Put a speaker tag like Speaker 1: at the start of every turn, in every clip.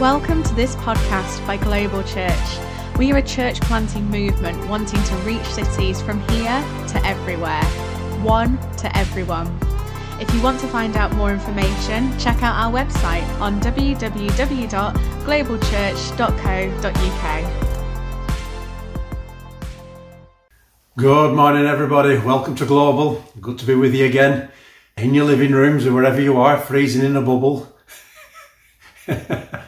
Speaker 1: Welcome to this podcast by Global Church. We are a church planting movement wanting to reach cities from here to everywhere, one to everyone. If you want to find out more information, check out our website on www.globalchurch.co.uk.
Speaker 2: Good morning, everybody. Welcome to Global. Good to be with you again in your living rooms or wherever you are, freezing in a bubble.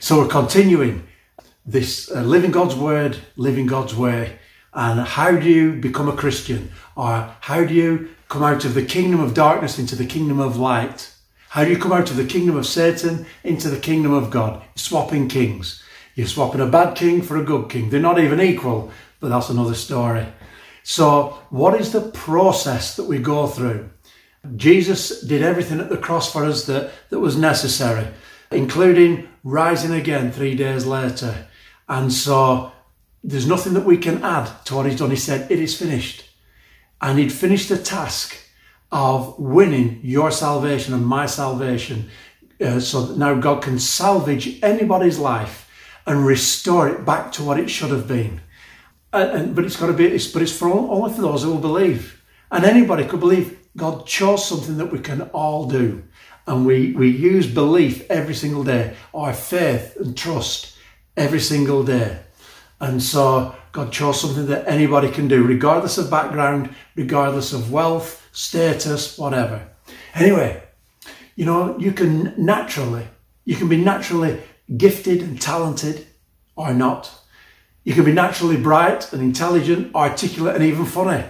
Speaker 2: so we're continuing this uh, living God's word, living God's way. And how do you become a Christian? Or how do you come out of the kingdom of darkness into the kingdom of light? How do you come out of the kingdom of Satan into the kingdom of God? Swapping kings. You're swapping a bad king for a good king. They're not even equal, but that's another story. So, what is the process that we go through? Jesus did everything at the cross for us that, that was necessary including rising again three days later. And so there's nothing that we can add to what he's done. He said, It is finished. And he'd finished the task of winning your salvation and my salvation uh, so that now God can salvage anybody's life and restore it back to what it should have been. And, and but it's got to be, it's, but it's for all, only for those who will believe. And anybody could believe God chose something that we can all do and we, we use belief every single day, our faith and trust every single day. And so God chose something that anybody can do, regardless of background, regardless of wealth, status, whatever. Anyway, you know, you can naturally, you can be naturally gifted and talented or not. You can be naturally bright and intelligent, articulate and even funny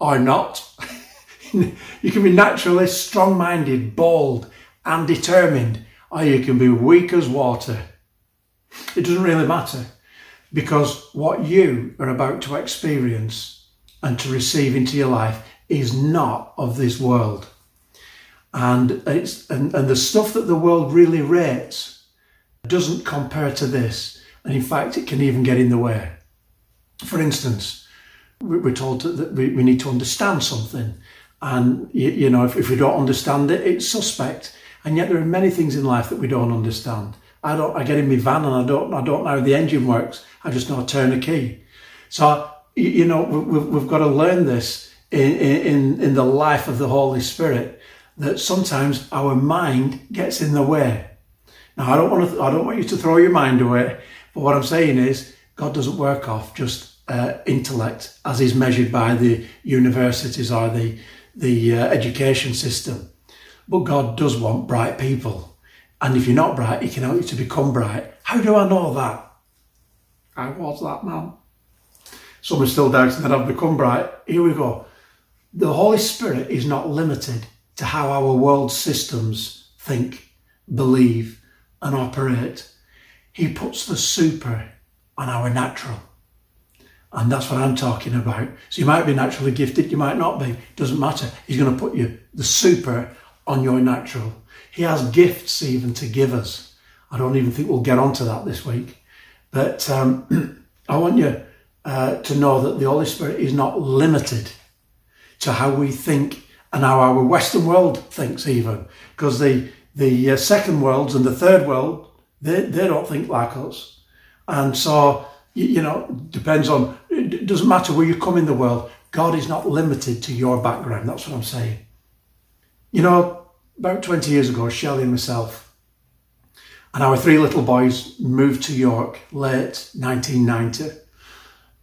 Speaker 2: or not. you can be naturally strong minded, bold, and determined, or you can be weak as water. It doesn't really matter because what you are about to experience and to receive into your life is not of this world. And, it's, and, and the stuff that the world really rates doesn't compare to this. And in fact, it can even get in the way. For instance, we're told that we need to understand something. And, you, you know, if, if we don't understand it, it's suspect. And yet there are many things in life that we don't understand. I don't, I get in my van and I don't, I don't know how the engine works. I just know to turn a key. So, you know, we've, we've got to learn this in, in, in the life of the Holy Spirit that sometimes our mind gets in the way. Now, I don't want to, I don't want you to throw your mind away, but what I'm saying is God doesn't work off just uh, intellect as is measured by the universities or the the uh, education system. But God does want bright people. And if you're not bright, He can help you to become bright. How do I know that? I was that man. Some are still doubting that I've become bright. Here we go. The Holy Spirit is not limited to how our world systems think, believe, and operate. He puts the super on our natural. And that's what I'm talking about. So you might be naturally gifted, you might not be. Doesn't matter. He's going to put you the super on your natural. He has gifts even to give us. I don't even think we'll get onto that this week. But um, I want you uh, to know that the Holy Spirit is not limited to how we think and how our Western world thinks, even. Because the, the uh, second worlds and the third world, they, they don't think like us. And so you, know, depends on, it doesn't matter where you come in the world. God is not limited to your background. That's what I'm saying. You know, about 20 years ago, Shelley and myself and our three little boys moved to York late 1990.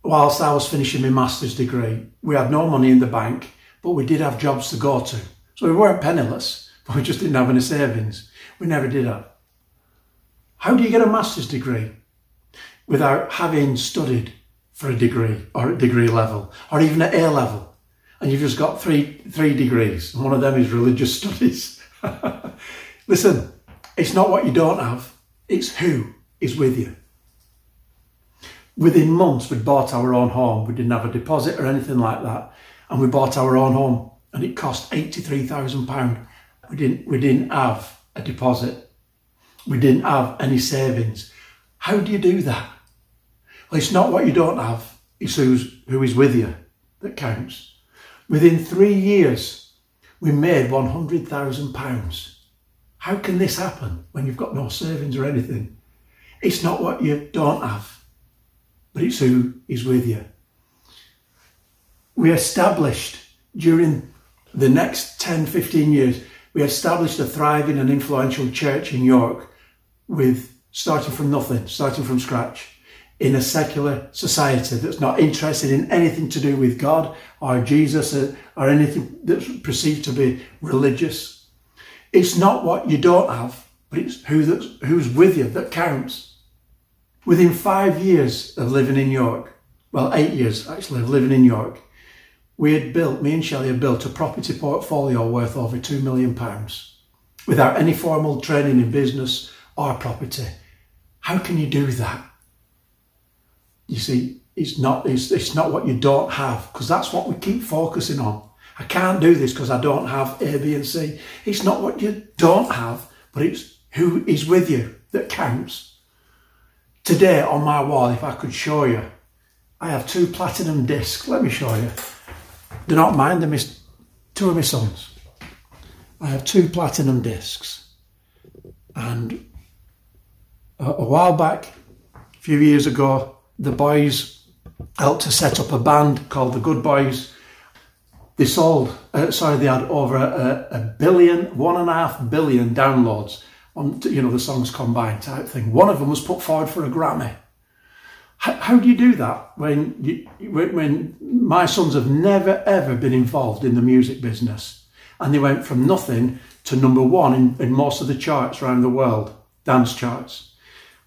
Speaker 2: Whilst I was finishing my master's degree, we had no money in the bank, but we did have jobs to go to. So we weren't penniless, but we just didn't have any savings. We never did have. How do you get a master's degree? Without having studied for a degree or at degree level or even at A level. And you've just got three, three degrees, and one of them is religious studies. Listen, it's not what you don't have, it's who is with you. Within months, we'd bought our own home. We didn't have a deposit or anything like that. And we bought our own home, and it cost £83,000. We didn't, we didn't have a deposit. We didn't have any savings. How do you do that? It's not what you don't have, it's who's, who is with you that counts. Within three years, we made £100,000. How can this happen when you've got no savings or anything? It's not what you don't have, but it's who is with you. We established during the next 10, 15 years, we established a thriving and influential church in York with starting from nothing, starting from scratch in a secular society that's not interested in anything to do with God or Jesus or, anything that's perceived to be religious. It's not what you don't have, but it's who that's, who's with you that counts. Within five years of living in York, well, eight years actually of living in York, we had built, me and Shelley had built a property portfolio worth over £2 million without any formal training in business or property. How can you do that? See, it's not, it's, it's not what you don't have, because that's what we keep focusing on. I can't do this because I don't have A, B, and C. It's not what you don't have, but it's who is with you that counts. Today on my wall, if I could show you, I have two platinum discs. Let me show you. Do not mind them, it's two of my sons. I have two platinum discs. And a, a while back, a few years ago, the boys helped to set up a band called the Good Boys. They sold, uh, sorry, they had over a, a, billion, one and a half billion downloads on, you know, the songs combined type thing. One of them was put forward for a Grammy. How, how do you do that when, you, when, when my sons have never ever been involved in the music business and they went from nothing to number one in, in most of the charts around the world, dance charts.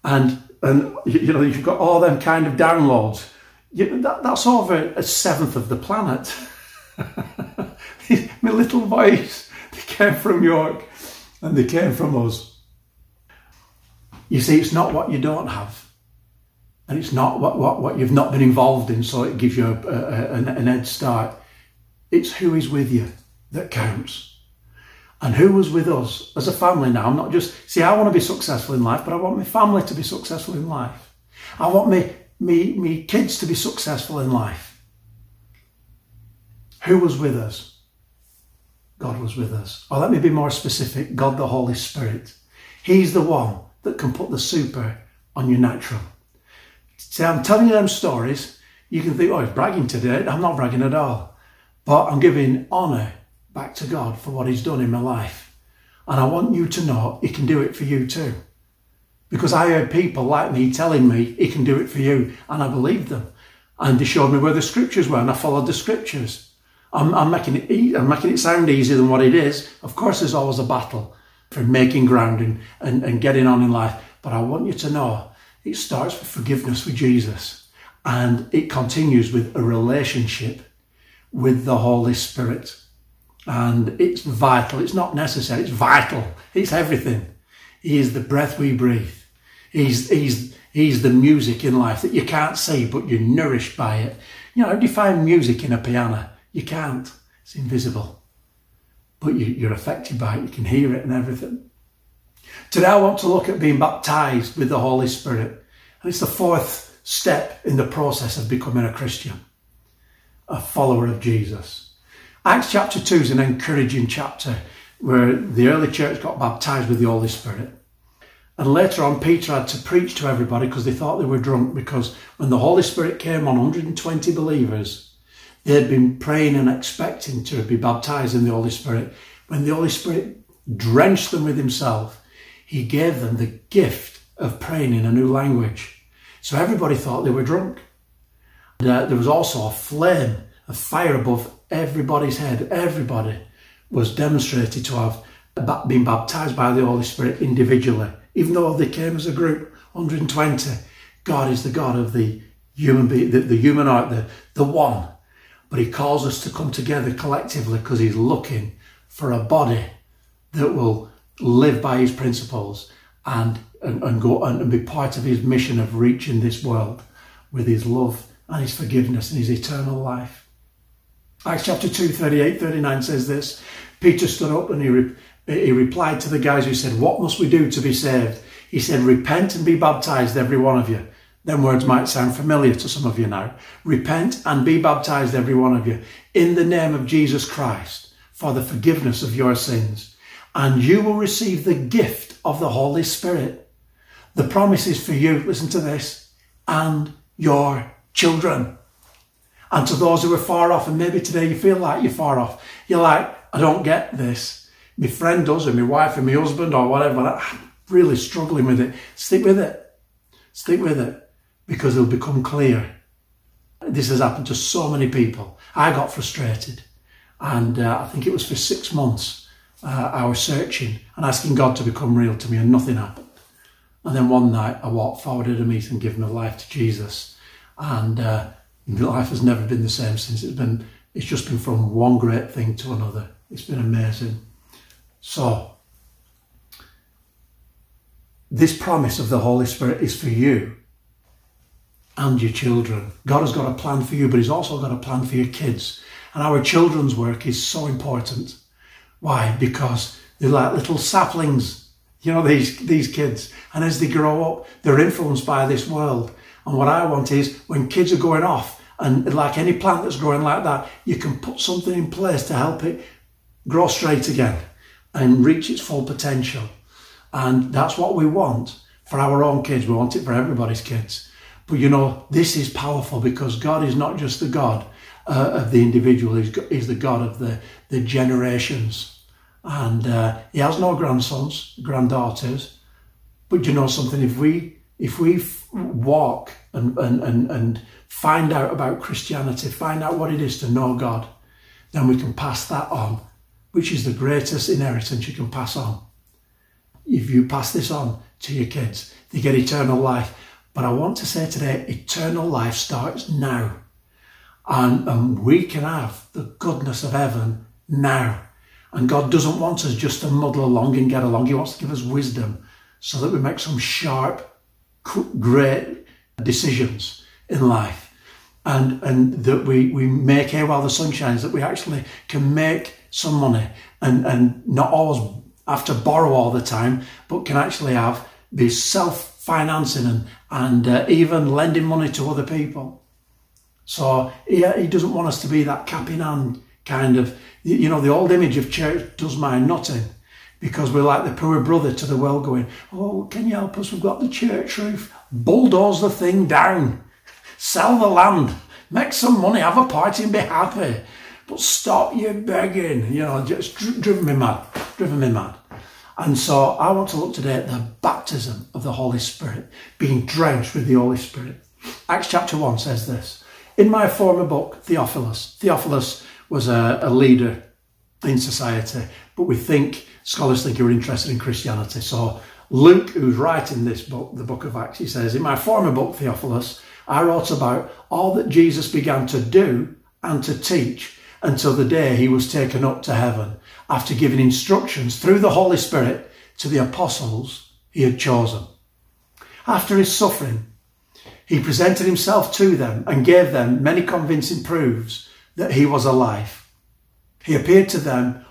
Speaker 2: And and you know you've got all them kind of downloads. You, that, that's over a seventh of the planet. My little boys, they came from York, and they came from us. You see, it's not what you don't have, and it's not what, what, what you've not been involved in, so it gives you a, a, an, an head start. It's who is with you that counts and who was with us as a family now. I'm not just, see, I want to be successful in life, but I want my family to be successful in life. I want me, me, me kids to be successful in life. Who was with us? God was with us. Or let me be more specific God the Holy Spirit. He's the one that can put the super on your natural. See, I'm telling you them stories. You can think, oh, he's bragging today. I'm not bragging at all. But I'm giving honour back to God for what He's done in my life. And I want you to know He can do it for you too. Because I heard people like me telling me He can do it for you, and I believed them. And they showed me where the scriptures were, and I followed the scriptures. I'm, I'm making it I'm making it sound easier than what it is. Of course, there's always a battle for making ground and, and, and getting on in life. But I want you to know it starts with forgiveness with Jesus, and it continues with a relationship with the Holy Spirit and it's vital. It's not necessary. It's vital. It's everything. He is the breath we breathe. He's he's he's the music in life that you can't see, but you're nourished by it. You know, find music in a piano? You can't. It's invisible, but you, you're affected by it. You can hear it and everything. Today, I want to look at being baptized with the Holy Spirit, and it's the fourth step in the process of becoming a Christian, a follower of Jesus. Acts chapter 2 is an encouraging chapter where the early church got baptized with the Holy Spirit. And later on, Peter had to preach to everybody because they thought they were drunk. Because when the Holy Spirit came on 120 believers, they had been praying and expecting to be baptized in the Holy Spirit. When the Holy Spirit drenched them with Himself, He gave them the gift of praying in a new language. So everybody thought they were drunk. And, uh, there was also a flame, a fire above everybody's head, everybody was demonstrated to have been baptized by the Holy Spirit individually, even though they came as a group, 120. God is the God of the human being, the, the human art, the, the one. But he calls us to come together collectively because he's looking for a body that will live by his principles and, and, and go and, and be part of his mission of reaching this world with his love and his forgiveness and his eternal life. Acts chapter 2, 38, 39 says this Peter stood up and he, re- he replied to the guys who said, What must we do to be saved? He said, Repent and be baptized, every one of you. Them words might sound familiar to some of you now. Repent and be baptized, every one of you, in the name of Jesus Christ, for the forgiveness of your sins, and you will receive the gift of the Holy Spirit. The promise is for you, listen to this, and your children. And to those who are far off, and maybe today you feel like you're far off, you're like, I don't get this. My friend does, or my wife, or my husband, or whatever. I'm really struggling with it. Stick with it. Stick with it because it'll become clear. This has happened to so many people. I got frustrated, and uh, I think it was for six months uh, I was searching and asking God to become real to me, and nothing happened. And then one night I walked forward at a meeting given my life to Jesus, and uh, life has never been the same since. It's been it's just been from one great thing to another. It's been amazing. So this promise of the Holy Spirit is for you and your children. God has got a plan for you, but He's also got a plan for your kids. And our children's work is so important. Why? Because they're like little saplings, you know, these, these kids. And as they grow up, they're influenced by this world. And what I want is when kids are going off, and like any plant that's growing like that, you can put something in place to help it grow straight again and reach its full potential. And that's what we want for our own kids. We want it for everybody's kids. But you know, this is powerful because God is not just the God uh, of the individual, he's, he's, the God of the, the generations. And uh, He has no grandsons, granddaughters. But you know something, if we if we walk and, and, and, and find out about Christianity, find out what it is to know God, then we can pass that on, which is the greatest inheritance you can pass on if you pass this on to your kids, they get eternal life. But I want to say today, eternal life starts now. And, and we can have the goodness of heaven now. And God doesn't want us just to muddle along and get along. He wants to give us wisdom so that we make some sharp, great decisions in life. And, and that we, we make hay while the sun shines, that we actually can make some money and, and not always have to borrow all the time, but can actually have be self financing and, and uh, even lending money to other people. So he, he doesn't want us to be that cap in hand kind of, you know, the old image of church does my nothing because we're like the poor brother to the well going, Oh, can you help us? We've got the church roof. Bulldoze the thing down, sell the land, make some money, have a party and be happy. But stop your begging, you know, just driven me mad, driven me mad. And so I want to look today at the baptism of the Holy Spirit, being drenched with the Holy Spirit. Acts chapter 1 says this In my former book, Theophilus, Theophilus was a, a leader in society, but we think, scholars think he were interested in Christianity. So Luke, who's writing this book, the book of Acts, he says, In my former book, Theophilus, I wrote about all that Jesus began to do and to teach until the day he was taken up to heaven after giving instructions through the Holy Spirit to the apostles he had chosen. After his suffering, he presented himself to them and gave them many convincing proofs that he was alive. He appeared to them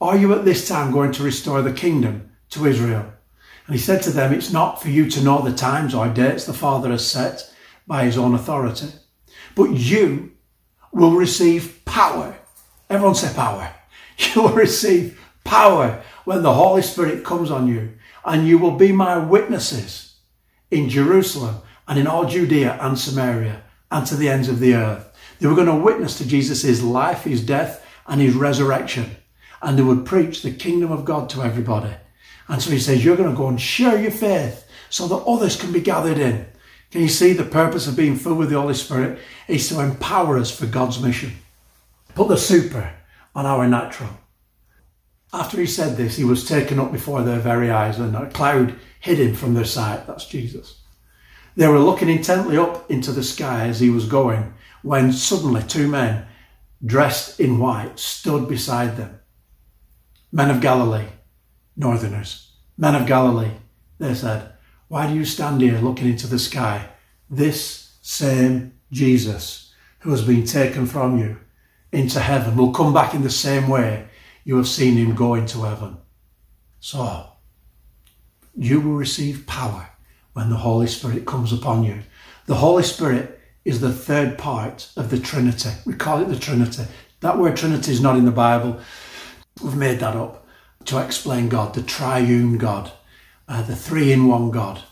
Speaker 2: are you at this time going to restore the kingdom to Israel? And he said to them, It's not for you to know the times or dates the Father has set by his own authority, but you will receive power. Everyone say power. You will receive power when the Holy Spirit comes on you, and you will be my witnesses in Jerusalem and in all Judea and Samaria and to the ends of the earth. They were going to witness to Jesus' life, his death, and his resurrection. And they would preach the kingdom of God to everybody. And so he says, You're going to go and share your faith so that others can be gathered in. Can you see the purpose of being filled with the Holy Spirit is to empower us for God's mission? Put the super on our natural. After he said this, he was taken up before their very eyes, and a cloud hid him from their sight. That's Jesus. They were looking intently up into the sky as he was going, when suddenly two men, dressed in white, stood beside them. Men of Galilee, northerners, men of Galilee, they said, Why do you stand here looking into the sky? This same Jesus who has been taken from you into heaven will come back in the same way you have seen him go into heaven. So, you will receive power when the Holy Spirit comes upon you. The Holy Spirit is the third part of the Trinity. We call it the Trinity. That word Trinity is not in the Bible. We've made that up to explain God, the triune God, uh, the three in one God.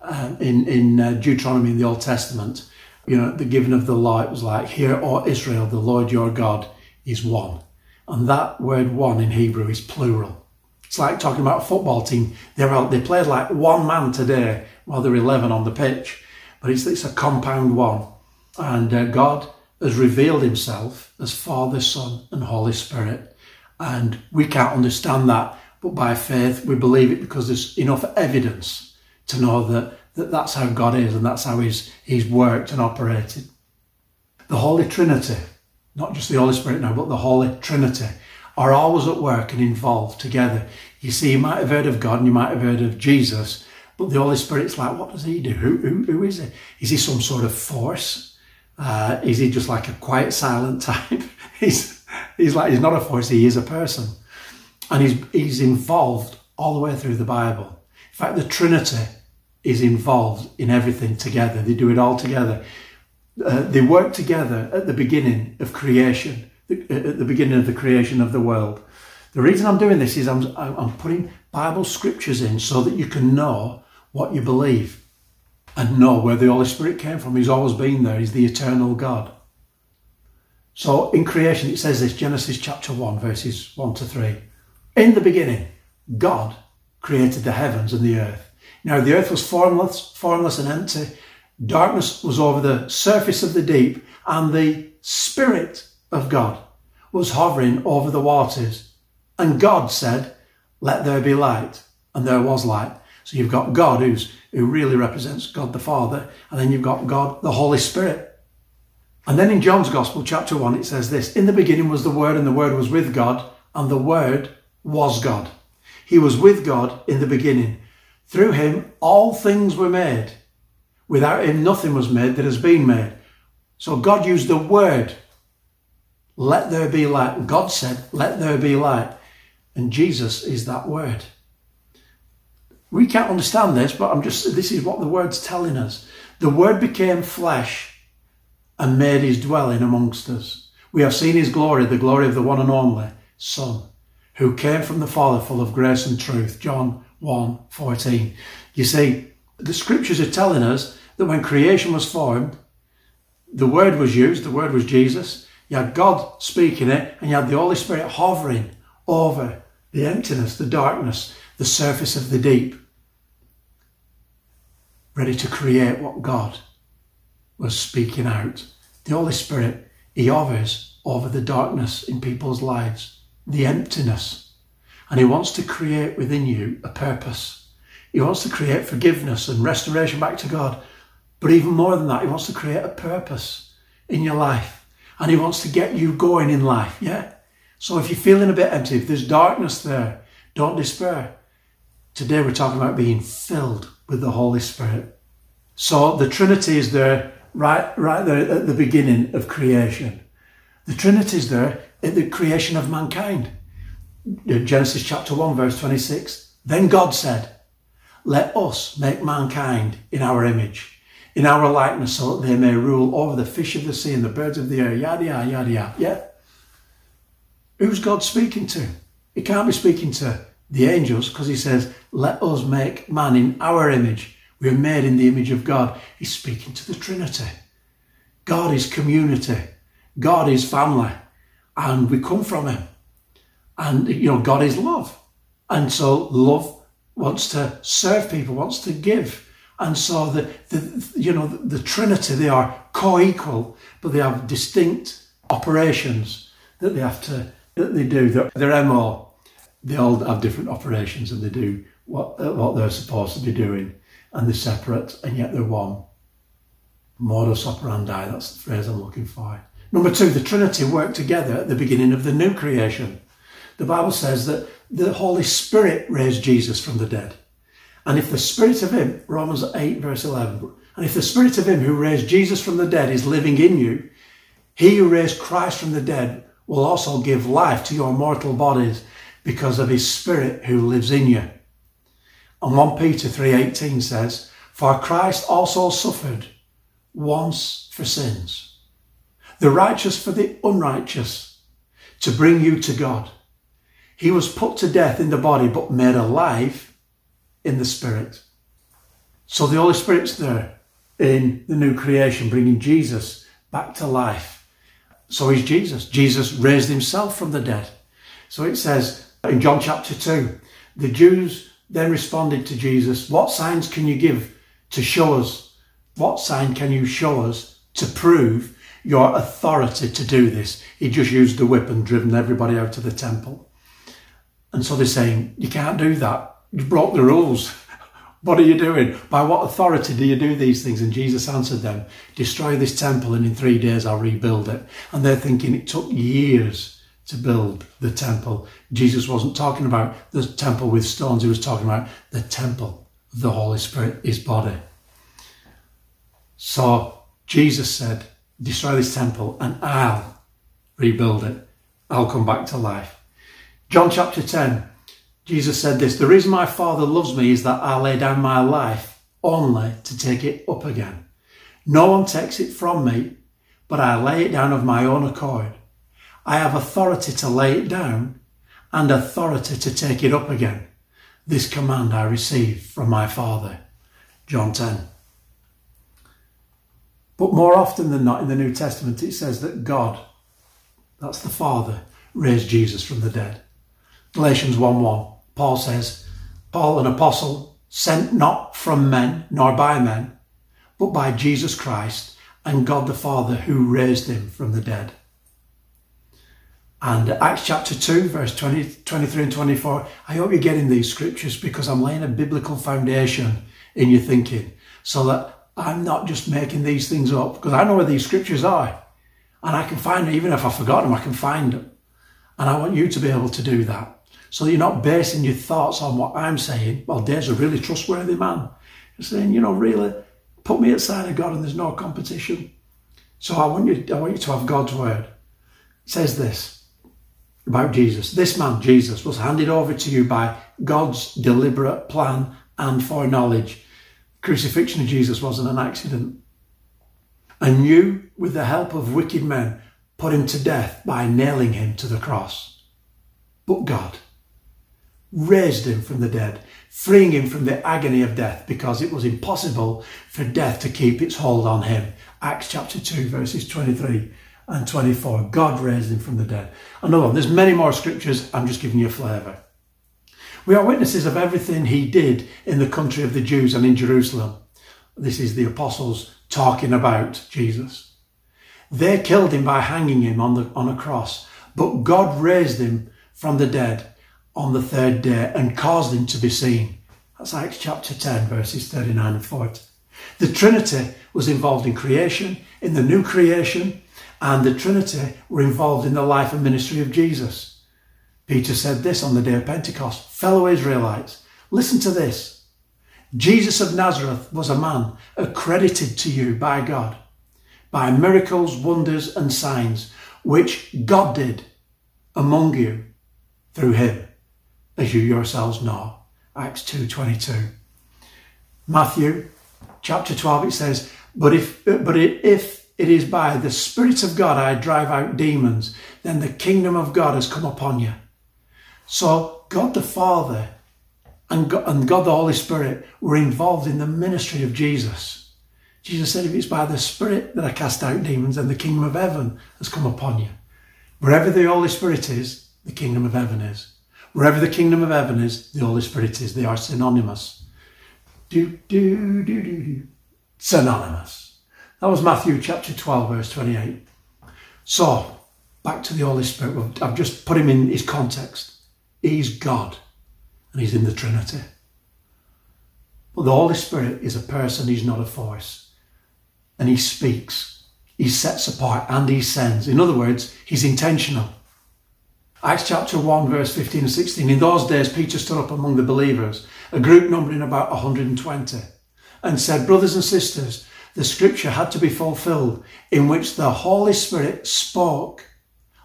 Speaker 2: Uh, in in uh, Deuteronomy in the Old Testament, you know, the giving of the law, it was like, Hear, O Israel, the Lord your God is one. And that word one in Hebrew is plural. It's like talking about a football team. They're out, they played like one man today while they're 11 on the pitch. But it's, it's a compound one. And uh, God has revealed himself as Father, Son, and Holy Spirit. And we can't understand that, but by faith we believe it because there's enough evidence to know that, that that's how God is and that's how he's, he's worked and operated. The Holy Trinity, not just the Holy Spirit now, but the Holy Trinity, are always at work and involved together. You see, you might have heard of God and you might have heard of Jesus, but the Holy Spirit's like, what does he do? Who, who, who is he? Is he some sort of force? Uh, is he just like a quiet, silent type? he's, he's like, he's not a force, he is a person. And he's, he's involved all the way through the Bible. In fact, the Trinity is involved in everything together. They do it all together. Uh, they work together at the beginning of creation, at the beginning of the creation of the world. The reason I'm doing this is I'm, I'm putting Bible scriptures in so that you can know what you believe and know where the Holy Spirit came from. He's always been there. He's the eternal God. So in creation, it says this Genesis chapter 1, verses 1 to 3. In the beginning, God created the heavens and the earth. Now the earth was formless, formless and empty. Darkness was over the surface of the deep, and the Spirit of God was hovering over the waters. And God said, Let there be light. And there was light. So you've got God who's who really represents God the Father, and then you've got God the Holy Spirit. And then in John's Gospel, chapter 1, it says this In the beginning was the Word, and the Word was with God, and the Word was God. He was with God in the beginning. Through him, all things were made. Without him, nothing was made that has been made. So God used the Word. Let there be light. God said, Let there be light. And Jesus is that Word. We can't understand this, but I'm just, this is what the word's telling us. The word became flesh and made his dwelling amongst us. We have seen his glory, the glory of the one and only Son, who came from the Father full of grace and truth. John 1 14. You see, the scriptures are telling us that when creation was formed, the word was used, the word was Jesus. You had God speaking it, and you had the Holy Spirit hovering over the emptiness, the darkness, the surface of the deep, ready to create what God was speaking out. The Holy Spirit, He hovers over the darkness in people's lives, the emptiness, and He wants to create within you a purpose. He wants to create forgiveness and restoration back to God. But even more than that, He wants to create a purpose in your life. And He wants to get you going in life, yeah? So if you're feeling a bit empty, if there's darkness there, don't despair. Today we're talking about being filled with the Holy Spirit. So the Trinity is there right, right there at the beginning of creation. The Trinity is there at the creation of mankind. Genesis chapter 1, verse 26. Then God said, Let us make mankind in our image, in our likeness, so that they may rule over the fish of the sea and the birds of the air, yada, yada, yada, yada. Yeah? Who's God speaking to? He can't be speaking to the angels because he says, Let us make man in our image. We are made in the image of God. He's speaking to the Trinity. God is community. God is family. And we come from him. And, you know, God is love. And so love wants to serve people, wants to give. And so the, the you know, the, the Trinity, they are co-equal, but they have distinct operations that they have to, that they do. Their, their MO, they all have different operations and they do what, what they're supposed to be doing. And they're separate and yet they're one. Modus operandi, that's the phrase I'm looking for. Number two, the Trinity worked together at the beginning of the new creation. The Bible says that the Holy Spirit raised Jesus from the dead. And if the Spirit of Him, Romans 8, verse 11, and if the Spirit of Him who raised Jesus from the dead is living in you, He who raised Christ from the dead will also give life to your mortal bodies because of His Spirit who lives in you. And 1 Peter 3.18 says, For Christ also suffered once for sins, the righteous for the unrighteous, to bring you to God. He was put to death in the body, but made alive in the Spirit. So the Holy Spirit's there in the new creation, bringing Jesus back to life. So he's Jesus. Jesus raised himself from the dead. So it says in John chapter 2, the Jews then responded to Jesus, What signs can you give to show us? What sign can you show us to prove your authority to do this? He just used the whip and driven everybody out of the temple. And so they're saying, You can't do that. You broke the rules. What are you doing? By what authority do you do these things? And Jesus answered them, Destroy this temple, and in three days I'll rebuild it. And they're thinking it took years to build the temple. Jesus wasn't talking about the temple with stones, he was talking about the temple of the Holy Spirit, his body. So Jesus said, Destroy this temple, and I'll rebuild it. I'll come back to life. John chapter 10, Jesus said this The reason my Father loves me is that I lay down my life only to take it up again. No one takes it from me, but I lay it down of my own accord. I have authority to lay it down and authority to take it up again. This command I receive from my Father. John 10. But more often than not in the New Testament, it says that God, that's the Father, raised Jesus from the dead. Galatians 1 1. Paul says, Paul, an apostle, sent not from men nor by men, but by Jesus Christ and God the Father who raised him from the dead. And Acts chapter 2, verse 20, 23 and 24. I hope you're getting these scriptures because I'm laying a biblical foundation in your thinking so that I'm not just making these things up because I know where these scriptures are and I can find them. Even if I forgot them, I can find them. And I want you to be able to do that. So that you're not basing your thoughts on what I'm saying. Well, Dave's a really trustworthy man. Saying, you know, really, put me aside of God and there's no competition. So I want you, I want you to have God's word. It says this about Jesus. This man, Jesus, was handed over to you by God's deliberate plan and foreknowledge. Crucifixion of Jesus wasn't an accident. And you, with the help of wicked men, put him to death by nailing him to the cross. But God, raised him from the dead, freeing him from the agony of death because it was impossible for death to keep its hold on him. Acts chapter 2, verses 23 and 24. God raised him from the dead. Another one, there's many more scriptures, I'm just giving you a flavour. We are witnesses of everything he did in the country of the Jews and in Jerusalem. This is the apostles talking about Jesus. They killed him by hanging him on, the, on a cross, but God raised him from the dead on the third day and caused him to be seen. That's Acts chapter 10, verses 39 and 40. The Trinity was involved in creation, in the new creation, and the Trinity were involved in the life and ministry of Jesus. Peter said this on the day of Pentecost Fellow Israelites, listen to this. Jesus of Nazareth was a man accredited to you by God, by miracles, wonders, and signs, which God did among you through him as you yourselves know. Acts 2.22. Matthew chapter 12, it says, But if, but if it is by the Spirit of God I drive out demons, then the kingdom of God has come upon you. So God the Father and God, and God the Holy Spirit were involved in the ministry of Jesus. Jesus said, if it's by the Spirit that I cast out demons, then the kingdom of heaven has come upon you. Wherever the Holy Spirit is, the kingdom of heaven is. Wherever the kingdom of heaven is, the Holy Spirit is. They are synonymous. Do, do, do, do, do. Synonymous. That was Matthew chapter 12, verse 28. So, back to the Holy Spirit. I've just put him in his context. He's God, and he's in the Trinity. But the Holy Spirit is a person, he's not a force. And he speaks, he sets apart, and he sends. In other words, he's intentional. Acts chapter 1, verse 15 and 16. In those days, Peter stood up among the believers, a group numbering about 120, and said, Brothers and sisters, the scripture had to be fulfilled in which the Holy Spirit spoke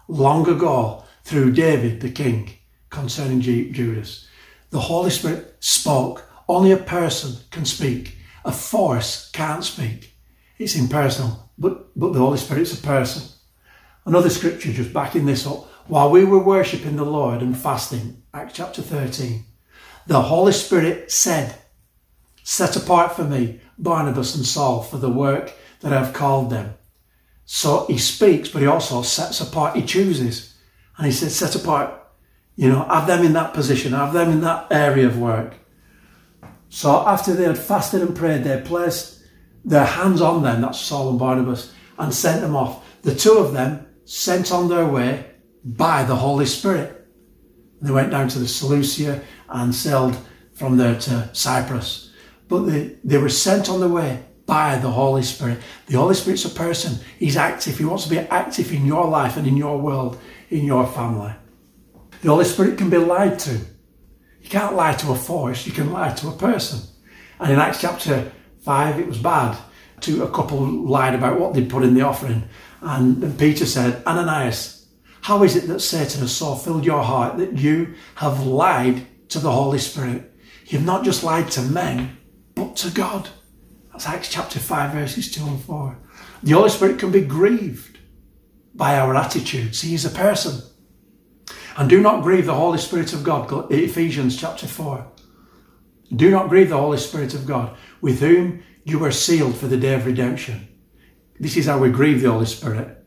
Speaker 2: long ago through David the king concerning Judas. The Holy Spirit spoke. Only a person can speak. A force can't speak. It's impersonal, but, but the Holy Spirit's a person. Another scripture just backing this up. While we were worshipping the Lord and fasting, Acts chapter 13, the Holy Spirit said, Set apart for me Barnabas and Saul for the work that I've called them. So he speaks, but he also sets apart, he chooses. And he says, Set apart, you know, have them in that position, have them in that area of work. So after they had fasted and prayed, they placed their hands on them, that's Saul and Barnabas, and sent them off. The two of them sent on their way by the Holy Spirit. They went down to the Seleucia and sailed from there to Cyprus. But they, they were sent on the way by the Holy Spirit. The Holy Spirit's a person. He's active. He wants to be active in your life and in your world, in your family. The Holy Spirit can be lied to. You can't lie to a force, you can lie to a person. And in Acts chapter 5, it was bad. To a couple lied about what they'd put in the offering. And Peter said, Ananias, how is it that Satan has so filled your heart that you have lied to the Holy Spirit? You've not just lied to men, but to God. That's Acts chapter 5, verses 2 and 4. The Holy Spirit can be grieved by our attitudes. He is a person. And do not grieve the Holy Spirit of God, Ephesians chapter 4. Do not grieve the Holy Spirit of God, with whom you were sealed for the day of redemption. This is how we grieve the Holy Spirit.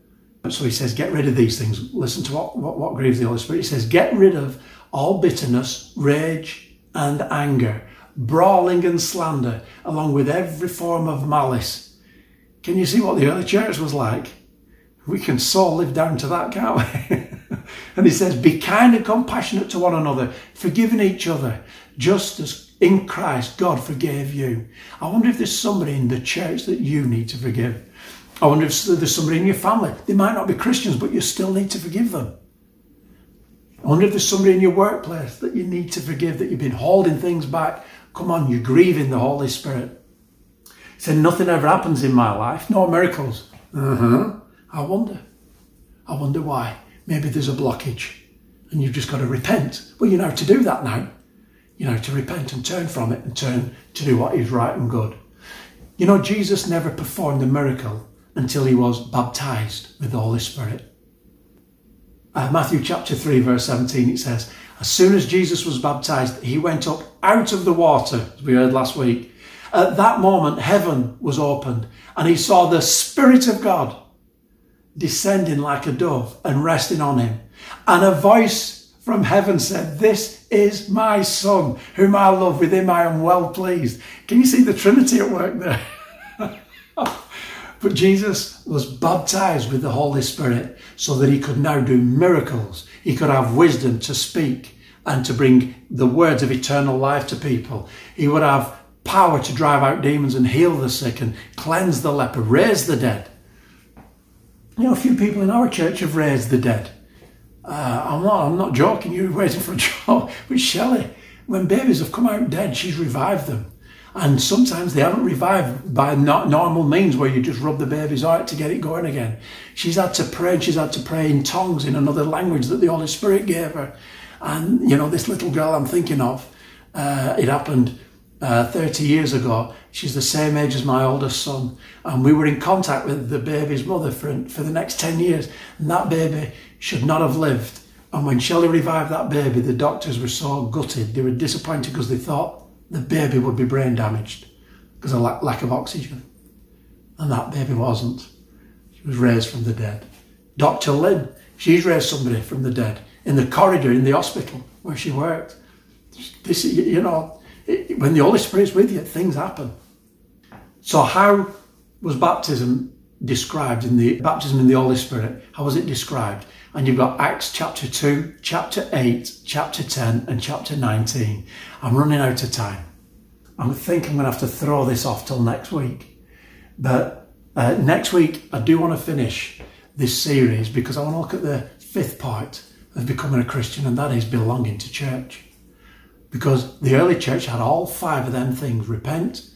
Speaker 2: So he says, get rid of these things. Listen to what, what, what grieves the Holy Spirit. He says, get rid of all bitterness, rage, and anger, brawling and slander, along with every form of malice. Can you see what the early church was like? We can so live down to that, can't we? and he says, Be kind and compassionate to one another, forgiving each other, just as in Christ God forgave you. I wonder if there's somebody in the church that you need to forgive. I wonder if there's somebody in your family. They might not be Christians, but you still need to forgive them. I wonder if there's somebody in your workplace that you need to forgive, that you've been holding things back. Come on, you're grieving the Holy Spirit. He said, Nothing ever happens in my life, no miracles. Uh huh. I wonder. I wonder why. Maybe there's a blockage and you've just got to repent. Well, you know to do that now. You know, to repent and turn from it and turn to do what is right and good. You know, Jesus never performed a miracle until he was baptized with the Holy Spirit. Uh, Matthew chapter 3, verse 17, it says, As soon as Jesus was baptized, he went up out of the water, as we heard last week. At that moment, heaven was opened, and he saw the Spirit of God descending like a dove and resting on him. And a voice from heaven said, This is my Son, whom I love, with him I am well pleased. Can you see the Trinity at work there? But Jesus was baptized with the Holy Spirit so that he could now do miracles. He could have wisdom to speak and to bring the words of eternal life to people. He would have power to drive out demons and heal the sick and cleanse the leper, raise the dead. You know, a few people in our church have raised the dead. Uh, I'm not. I'm not joking. You're waiting for a job. But Shelley, when babies have come out dead, she's revived them. And sometimes they haven't revived by normal means where you just rub the baby's heart to get it going again. She's had to pray and she's had to pray in tongues in another language that the Holy Spirit gave her. And, you know, this little girl I'm thinking of, uh, it happened uh, 30 years ago. She's the same age as my oldest son. And we were in contact with the baby's mother for, for the next 10 years. And that baby should not have lived. And when Shelley revived that baby, the doctors were so gutted. They were disappointed because they thought the baby would be brain damaged because of lack, of oxygen. And that baby wasn't. She was raised from the dead. Dr. Lynn, she's raised somebody from the dead in the corridor in the hospital where she worked. This, you know, it, when the Holy Spirit's with you, things happen. So, how was baptism described in the baptism in the Holy Spirit? How was it described? And you've got Acts chapter 2, chapter 8, chapter 10, and chapter 19. I'm running out of time. I think I'm going to have to throw this off till next week. But uh, next week, I do want to finish this series because I want to look at the fifth part of becoming a Christian, and that is belonging to church. Because the early church had all five of them things repent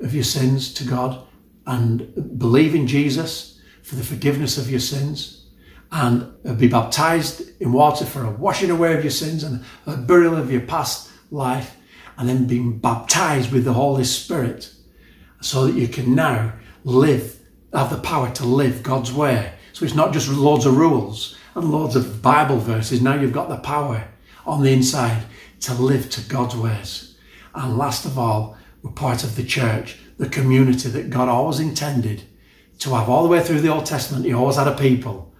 Speaker 2: of your sins to God, and believe in Jesus for the forgiveness of your sins, and be baptized in water for a washing away of your sins and a burial of your past life, and then being baptized with the Holy Spirit so that you can now live, have the power to live God's way. So it's not just loads of rules and loads of Bible verses. Now you've got the power on the inside to live to God's ways. And last of all, we're part of the church, the community that God always intended to have all the way through the Old Testament. He always had a people.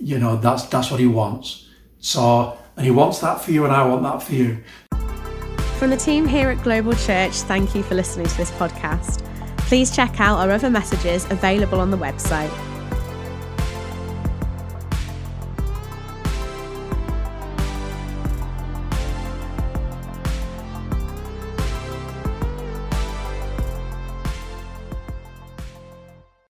Speaker 2: You know, that's that's what he wants. So and he wants that for you and I want that for you.
Speaker 1: From the team here at Global Church, thank you for listening to this podcast. Please check out our other messages available on the website